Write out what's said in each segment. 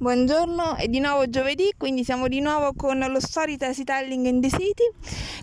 Buongiorno, è di nuovo giovedì, quindi siamo di nuovo con lo Storytelling in the City.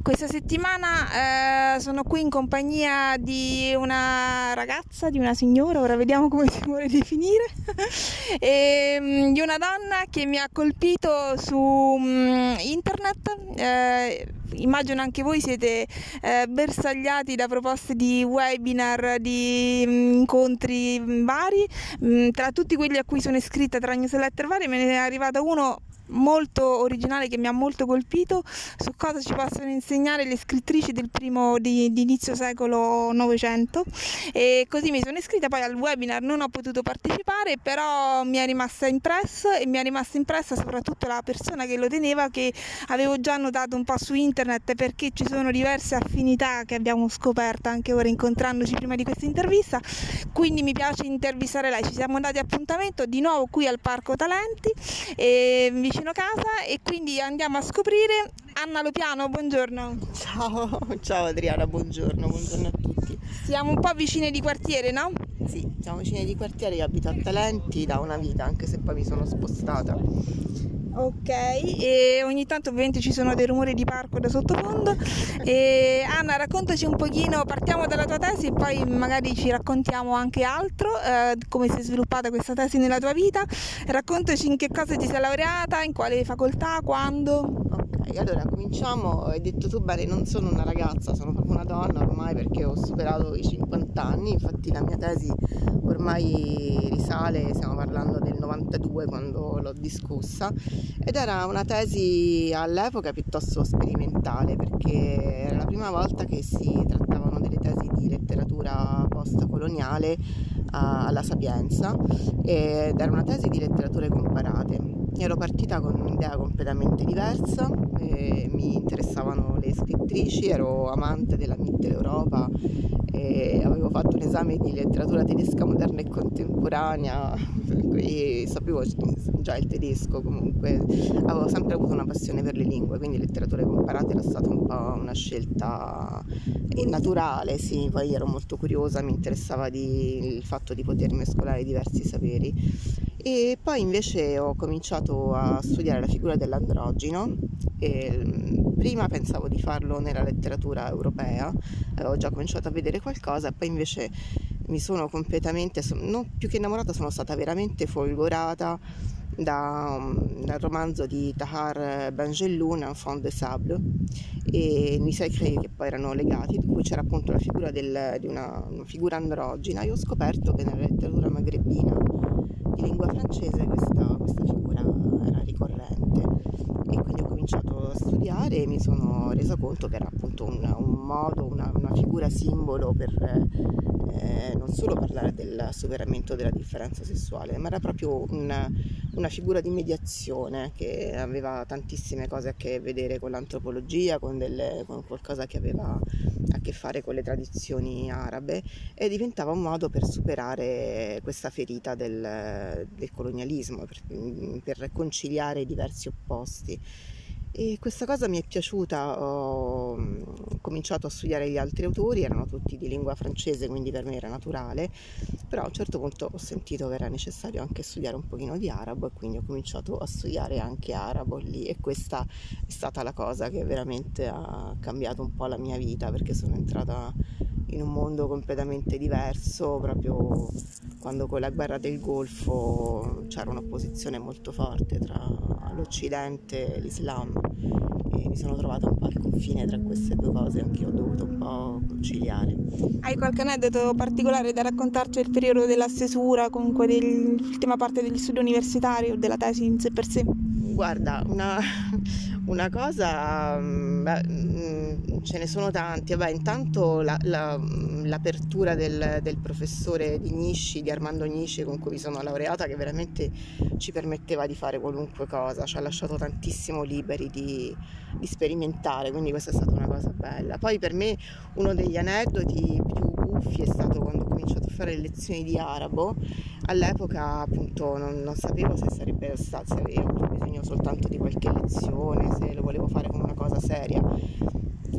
Questa settimana eh, sono qui in compagnia di una ragazza, di una signora, ora vediamo come si vuole definire, e, mm, di una donna che mi ha colpito su um, internet. Eh, immagino anche voi siete eh, bersagliati da proposte di webinar, di um, incontri vari. Um, tra tutti quelli a cui sono iscritta tra newsletter osservare me ne è arrivato uno molto originale che mi ha molto colpito su cosa ci possono insegnare le scrittrici del primo di, di inizio secolo Novecento. E così mi sono iscritta poi al webinar non ho potuto partecipare però mi è rimasta impressa e mi è rimasta impressa soprattutto la persona che lo teneva che avevo già notato un po' su internet perché ci sono diverse affinità che abbiamo scoperto anche ora incontrandoci prima di questa intervista. Quindi mi piace intervistare lei. Ci siamo dati appuntamento di nuovo qui al Parco Talenti e vi vicino casa e quindi andiamo a scoprire Anna Lopiano, buongiorno. Ciao, ciao Adriana, buongiorno, buongiorno a tutti. Siamo un po' vicine di quartiere, no? Sì, siamo vicine di quartiere, io abito a Talenti da una vita, anche se poi mi sono spostata. Ok, e ogni tanto ovviamente ci sono dei rumori di parco da sottofondo. E Anna, raccontaci un pochino, partiamo dalla tua tesi e poi magari ci raccontiamo anche altro, eh, come si è sviluppata questa tesi nella tua vita. Raccontaci in che cosa ti sei laureata, in quale facoltà, quando. Allora cominciamo, hai detto tu bene, non sono una ragazza, sono proprio una donna ormai perché ho superato i 50 anni, infatti la mia tesi ormai risale, stiamo parlando del 92 quando l'ho discussa ed era una tesi all'epoca piuttosto sperimentale perché era la prima volta che si trattavano delle tesi di letteratura post-coloniale alla Sapienza. Ed era una tesi di letterature comparate ero partita con un'idea completamente diversa, mi interessavano le scrittrici, ero amante della Mitteleuropa e avevo fatto un esame di letteratura tedesca moderna e contemporanea, cui sapevo già il tedesco comunque, avevo sempre avuto una passione per le lingue, quindi letterature comparate era stata un po' una scelta naturale, sì, poi ero molto curiosa, mi interessava di, il fatto di poter mescolare diversi saperi e poi invece ho cominciato a studiare la figura dell'androgino. E mm, prima pensavo di farlo nella letteratura europea, avevo già cominciato a vedere qualcosa, poi invece mi sono completamente, non più che innamorata, sono stata veramente folgorata da, mm, dal romanzo di Tahar Benjelloun, Enfant de Sable, e i Secret che poi erano legati, in cui c'era appunto la figura del, di una, una figura androgina. Io ho scoperto che nella letteratura magrebina di lingua francese questa, questa figura era ricorrente. E quindi ho cominciato a studiare e mi sono resa conto che era appunto un, un modo, una, una, figura simbolo per eh, non solo parlare del superamento della differenza sessuale, ma era proprio una, una figura di mediazione che aveva tantissime cose a che vedere con l'antropologia, con, delle, con qualcosa che aveva a che fare con le tradizioni arabe e diventava un modo per superare questa ferita del, del colonialismo, per, per conciliare i diversi opposti. E questa cosa mi è piaciuta, ho mm, cominciato a studiare gli altri autori, erano tutti di lingua francese, quindi per me era naturale, però a un certo punto ho sentito che era necessario anche studiare un pochino di arabo e quindi ho cominciato a studiare anche arabo lì e questa è stata la cosa che veramente ha cambiato un po' la mia vita perché sono entrata in un mondo completamente diverso, proprio quando con la guerra del Golfo c'era un'opposizione molto forte tra l'Occidente e l'Islam e mi sono trovata un po' al confine tra queste due cose, anche io ho dovuto un po' conciliare. Hai qualche aneddoto particolare da raccontarci del periodo della stesura, comunque dell'ultima parte degli studi universitari o della tesi in sé per sé? Guarda, una, una cosa, mm, beh, ce ne sono tanti. Vabbè, intanto la, la, mm, l'apertura del, del, professore di Nisci, di Armando Nisci, con cui mi sono laureata, che veramente ci permetteva di fare qualunque cosa, ci ha lasciato tantissimo liberi di, di sperimentare, quindi questa è stata una cosa bella. Poi per me uno degli aneddoti più buffi è stato quando ho cominciato a fare le lezioni di arabo. All'epoca appunto non, non sapevo se sarebbe stato, se avevo bisogno soltanto di qualche lezione, se lo volevo fare come una cosa seria.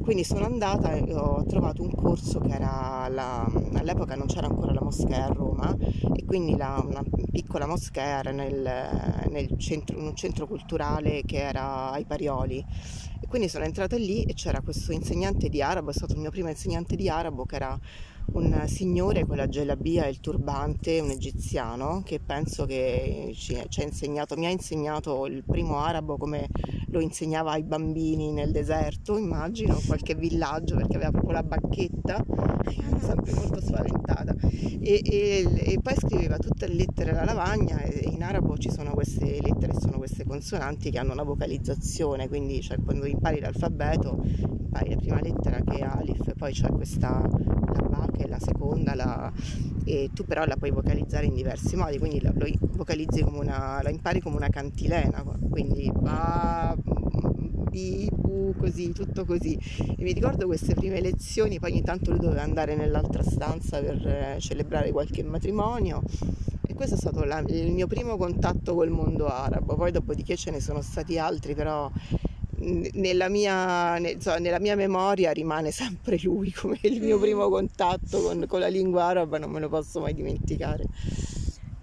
Quindi sono andata e ho trovato un corso che era la, all'epoca non c'era ancora la moschea a Roma e quindi la, una piccola moschea era nel, nel centro, in un centro culturale che era ai Parioli quindi sono entrata lì e c'era questo insegnante di arabo, è stato il mio primo insegnante di arabo che era un signore con la gelabia e il turbante, un egiziano, che penso che ci, ci ha insegnato, mi ha insegnato il primo arabo come lo insegnava ai bambini nel deserto, immagino, in qualche villaggio, perché aveva proprio la bacchetta, sempre molto spaventata. E, e, e, poi scriveva tutte le lettere alla lavagna e in arabo ci sono queste lettere, sono queste consonanti che hanno una vocalizzazione, quindi cioè, quando impari l'alfabeto impari la prima lettera che è Alif, poi c'è questa la Ba che è la seconda, la, e tu però la puoi vocalizzare in diversi modi, quindi una, la impari come una cantilena, quindi Ba, Bi, Bu, così, tutto così. E mi ricordo queste prime lezioni, poi ogni tanto lui doveva andare nell'altra stanza per eh, celebrare qualche matrimonio e questo è stato la, il mio primo contatto col mondo arabo, poi dopodiché ce ne sono stati altri, però nella mia, nella mia, memoria rimane sempre lui come il mio mm. primo contatto con, con la lingua araba, non me lo posso mai dimenticare.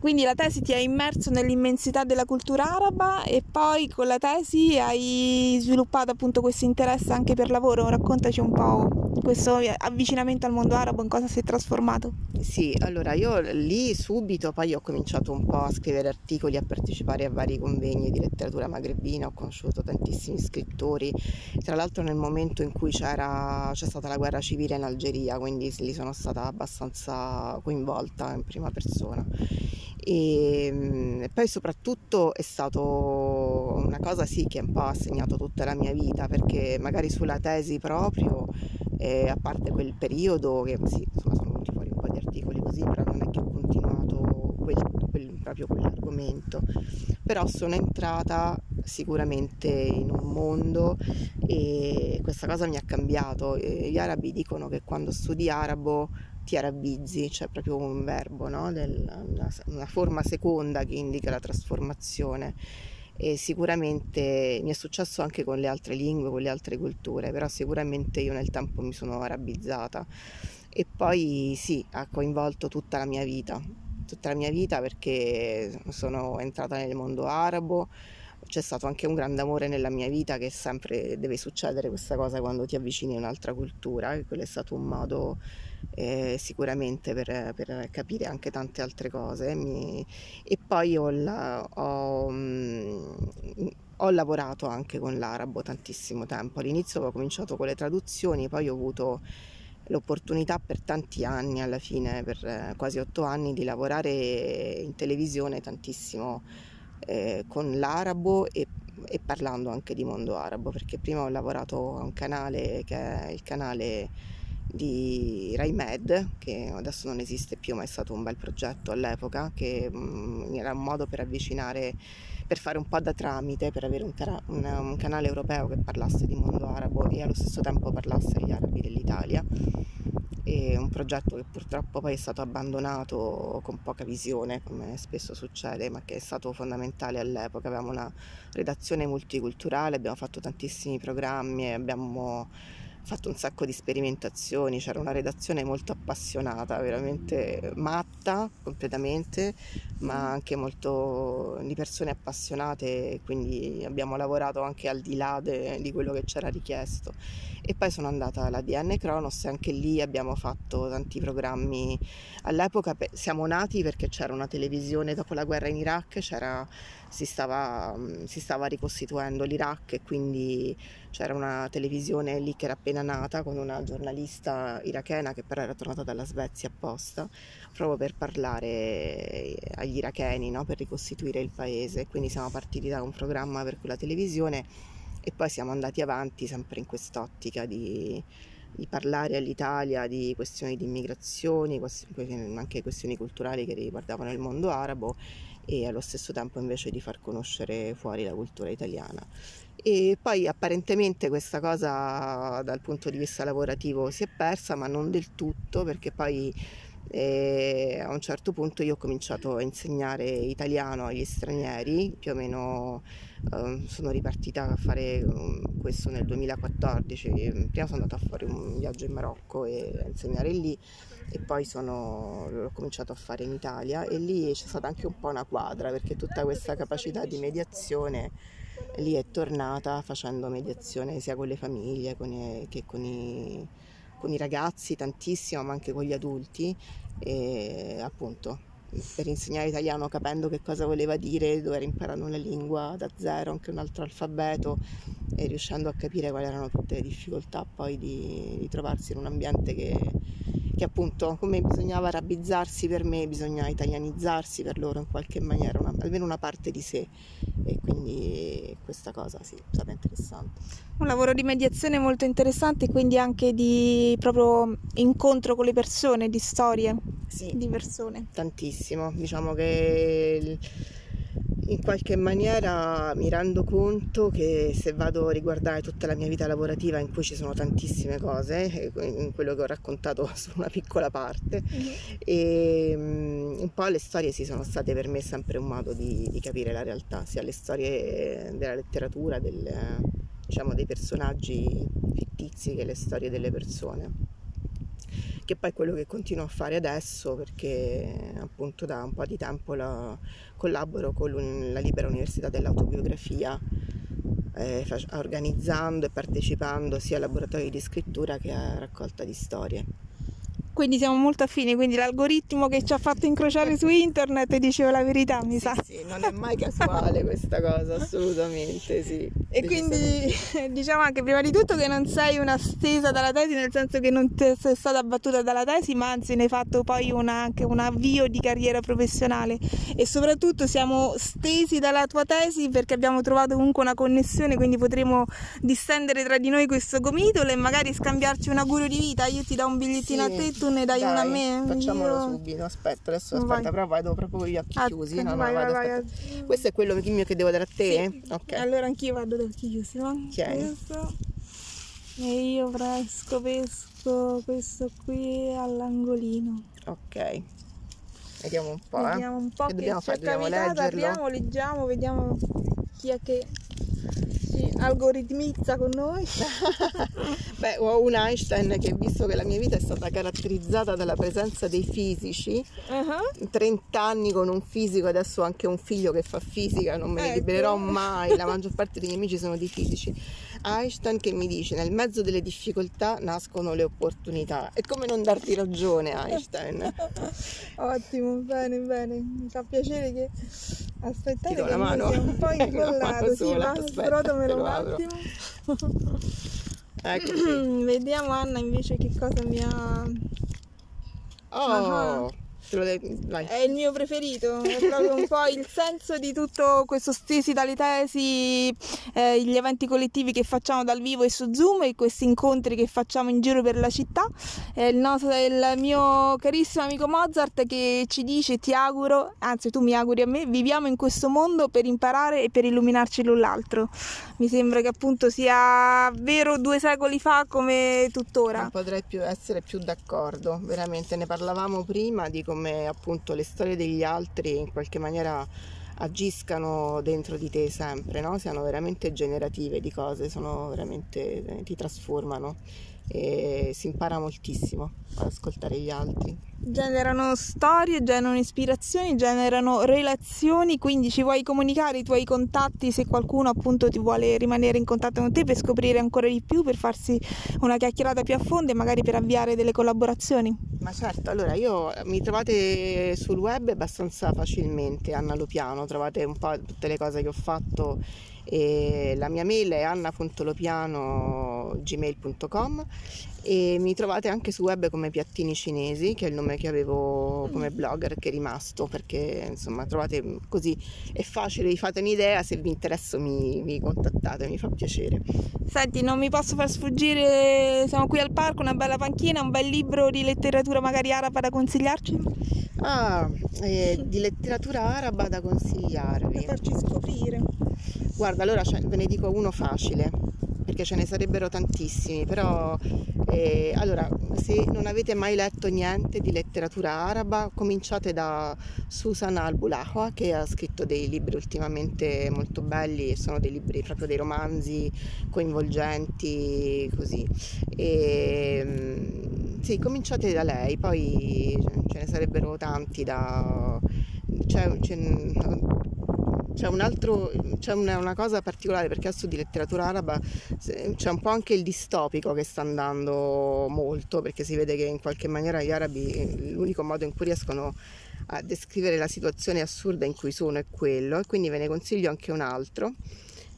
Quindi la tesi ti ha immerso nell'immensità della cultura araba e poi con la tesi hai sviluppato appunto questo interesse anche per lavoro. Raccontaci un po' questo avvicinamento al mondo arabo, in cosa si è trasformato? Sì, allora io lì subito poi ho cominciato un po' a scrivere articoli, a partecipare a vari convegni di letteratura magrebina, ho conosciuto tantissimi scrittori, tra l'altro nel momento in cui c'era, c'è stata la guerra civile in Algeria, quindi lì sono stata abbastanza coinvolta in prima persona e, ehm, poi soprattutto è stato una cosa sì che un po' ha segnato tutta la mia vita perché magari sulla tesi proprio eh, a parte quel periodo che sì insomma sono venuti fuori un po' di articoli così però non è che ho continuato quel, quel, proprio quell'argomento. Però sono entrata sicuramente in un mondo e questa cosa mi ha cambiato. Gli arabi dicono che quando studi arabo ti arabizzi, c'è cioè proprio un verbo, no? Del, una, una forma seconda che indica la trasformazione e sicuramente mi è successo anche con le altre lingue, con le altre culture, però sicuramente io nel tempo mi sono arabizzata e poi sì, ha coinvolto tutta la mia vita, tutta la mia vita perché sono entrata nel mondo arabo, c'è stato anche un grande amore nella mia vita che sempre deve succedere questa cosa quando ti avvicini a un'altra cultura e quello è stato un modo eh, sicuramente per, per, capire anche tante altre cose. Mi... e poi ho, la, ho, mm, ho, lavorato anche con l'arabo tantissimo tempo. All'inizio ho cominciato con le traduzioni poi ho avuto l'opportunità per tanti anni alla fine per eh, quasi otto anni di lavorare in televisione tantissimo eh, con l'arabo e, e, parlando anche di mondo arabo, perché prima ho lavorato a un canale che è il canale di RaiMed, che adesso non esiste più, ma è stato un bel progetto all'epoca, che mh, mm, era un modo per avvicinare, per fare un po' da tramite, per avere un, cara- un, un canale europeo che parlasse di mondo arabo e allo stesso tempo parlasse agli arabi dell'Italia un progetto che purtroppo poi è stato abbandonato con poca visione, come spesso succede, ma che è stato fondamentale all'epoca. Avevamo una redazione multiculturale, abbiamo fatto tantissimi programmi e abbiamo fatto un sacco di sperimentazioni, c'era una redazione molto appassionata, veramente matta completamente, ma anche molto di persone appassionate, quindi abbiamo lavorato anche al di là de, di quello che c'era richiesto. E poi sono andata alla DN Kronos e anche lì abbiamo fatto tanti programmi. All'epoca siamo nati perché c'era una televisione dopo la guerra in Iraq, c'era si stava, mm, si stava ricostituendo l'Iraq e quindi c'era una televisione lì che era appena nata con una giornalista irachena che però era tornata dalla Svezia apposta proprio per parlare agli iracheni, no? per ricostituire il paese. Quindi siamo partiti da un programma per quella televisione e poi siamo andati avanti sempre in quest'ottica di, di parlare all'Italia di questioni di immigrazioni, anche questioni culturali che riguardavano il mondo arabo e allo stesso tempo invece di far conoscere fuori la cultura italiana. E poi apparentemente questa cosa dal punto di vista lavorativo si è persa, ma non del tutto, perché poi e a un certo punto io ho cominciato a insegnare italiano agli stranieri, più o meno eh, sono ripartita a fare um, questo nel 2014, prima sono andata a fare un viaggio in Marocco e a insegnare lì e poi sono, l'ho cominciato a fare in Italia e lì c'è stata anche un po' una quadra perché tutta questa capacità di mediazione lì è tornata facendo mediazione sia con le famiglie con i, che con i con i ragazzi tantissimo, ma anche con gli adulti. E appunto per insegnare italiano capendo che cosa voleva dire, dover imparare una lingua da zero, anche un altro alfabeto e riuscendo a capire quali erano tutte le difficoltà poi di, di trovarsi in un ambiente che, che appunto come bisognava rabbizzarsi per me, bisogna italianizzarsi per loro in qualche maniera, una, almeno una parte di sé e quindi questa cosa sì, è stata interessante. Un lavoro di mediazione molto interessante, quindi anche di proprio incontro con le persone, di storie sì, di persone. Tantissimo, diciamo che in qualche maniera mi rendo conto che se vado a riguardare tutta la mia vita lavorativa in cui ci sono tantissime cose, in quello che ho raccontato solo una piccola parte, mm-hmm. e um, un po' le storie sì sono state per me sempre un modo di, di capire la realtà, sia le storie della letteratura, del, diciamo, dei personaggi fittizi che le storie delle persone che poi è quello che continuo a fare adesso perché appunto da un po' di tempo la, collaboro con la Libera Università dell'Autobiografia eh, organizzando e partecipando sia a laboratori di scrittura che a raccolta di storie quindi siamo molto affini, quindi l'algoritmo che ci ha fatto incrociare su internet diceva la verità, mi sì, sa. Sì, non è mai casuale questa cosa, assolutamente, sì. E quindi diciamo anche prima di tutto che non sei una stesa dalla tesi, nel senso che non sei stata battuta dalla tesi, ma anzi ne hai fatto poi una, anche un avvio di carriera professionale e soprattutto siamo stesi dalla tua tesi perché abbiamo trovato comunque una connessione, quindi potremo distendere tra di noi questo gomitolo e magari scambiarci un augurio di vita. Io ti do un bigliettino sì. a te, tu ne dai, dai una a me? Facciamolo io... subito, aspetta, adesso aspetta, vai. però vado proprio con gli occhi ah, chiusi. No, no, vai, vado, vai. Questo è quello mio che devo dare a te? Sì. Ok. Allora anch'io vado da occhi chiusi, no? Ok. Questo. E io fresco pesco questo qui all'angolino. Ok. Vediamo un po'. Vediamo un po' che, che dobbiamo fare, dobbiamo leggerlo. Apriamo, leggiamo, vediamo chi è che algoritmizza con noi. Beh, ho un Einstein che visto che la mia vita è stata caratterizzata dalla presenza dei fisici, uh-huh. 30 anni con un fisico, adesso ho anche un figlio che fa fisica, non me ne ecco. libererò mai, la maggior parte dei miei amici sono di fisici. Einstein che mi dice nel mezzo delle difficoltà nascono le opportunità. E come non darti ragione Einstein? Ottimo, bene, bene. Mi fa piacere che aspettate che mano. sia un po' incollato. sì, va, sbrotamelo un attimo. ecco Vediamo Anna invece che cosa mi ha... Oh! Uh è il mio preferito, è proprio un po' il senso di tutto questo stesi dalle tesi, eh, gli eventi collettivi che facciamo dal vivo e su Zoom e questi incontri che facciamo in giro per la città. È il, nostro, il mio carissimo amico Mozart che ci dice ti auguro, anzi tu mi auguri a me, viviamo in questo mondo per imparare e per illuminarci l'un l'altro. Mi sembra che appunto sia vero due secoli fa come tuttora. Non potrei più essere più d'accordo, veramente ne parlavamo prima di come come appunto le storie degli altri in qualche maniera agiscano dentro di te sempre, no? siano veramente generative di cose, veramente, ti trasformano e si impara moltissimo ad ascoltare gli altri. Generano storie, generano ispirazioni, generano relazioni, quindi ci vuoi comunicare i tuoi contatti se qualcuno appunto ti vuole rimanere in contatto con te per scoprire ancora di più, per farsi una chiacchierata più a fondo e magari per avviare delle collaborazioni. Ma certo, allora io mi trovate sul web abbastanza facilmente, Anna Lopiano, trovate un po' tutte le cose che ho fatto e la mia mail è anna.lopiano.gmail.com e mi trovate anche su web come Piattini Cinesi, che è il nome che avevo come blogger che è rimasto, perché insomma trovate così, è facile, vi fate un'idea, se vi interessa mi, mi contattate, mi fa piacere. Senti, non mi posso far sfuggire, siamo qui al parco, una bella panchina, un bel libro di letteratura magari araba da consigliarci? Ah, eh, di letteratura araba da consigliarvi. Da farci scoprire. Guarda, allora ve ne dico uno facile perché ce ne sarebbero tantissimi, però eh, allora se non avete mai letto niente di letteratura araba, cominciate da Susan al-Bulahwa che ha scritto dei libri ultimamente molto belli, sono dei libri proprio dei romanzi coinvolgenti così. E, mm, sì, cominciate da lei, poi ce ne sarebbero tanti da... C'è, c'è, c'è, un altro, c'è una, una, cosa particolare perché adesso di letteratura araba c'è un po' anche il distopico che sta andando molto perché si vede che in qualche maniera gli arabi l'unico modo in cui riescono a descrivere la situazione assurda in cui sono è quello e quindi ve ne consiglio anche un altro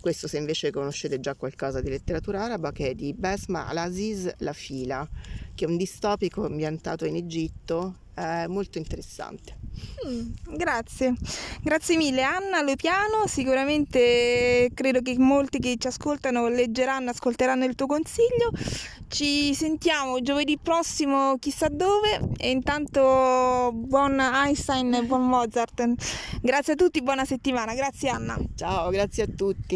questo se invece conoscete già qualcosa di letteratura araba che è di Besma Al-Aziz La Fila che è un distopico ambientato in Egitto eh, molto interessante Mm, grazie, grazie mille Anna Lopiano, sicuramente credo che molti che ci ascoltano leggeranno, ascolteranno il tuo consiglio. Ci sentiamo giovedì prossimo chissà dove e intanto buon Einstein e buon Mozart. Grazie a tutti, buona settimana, grazie Anna. Ciao, grazie a tutti.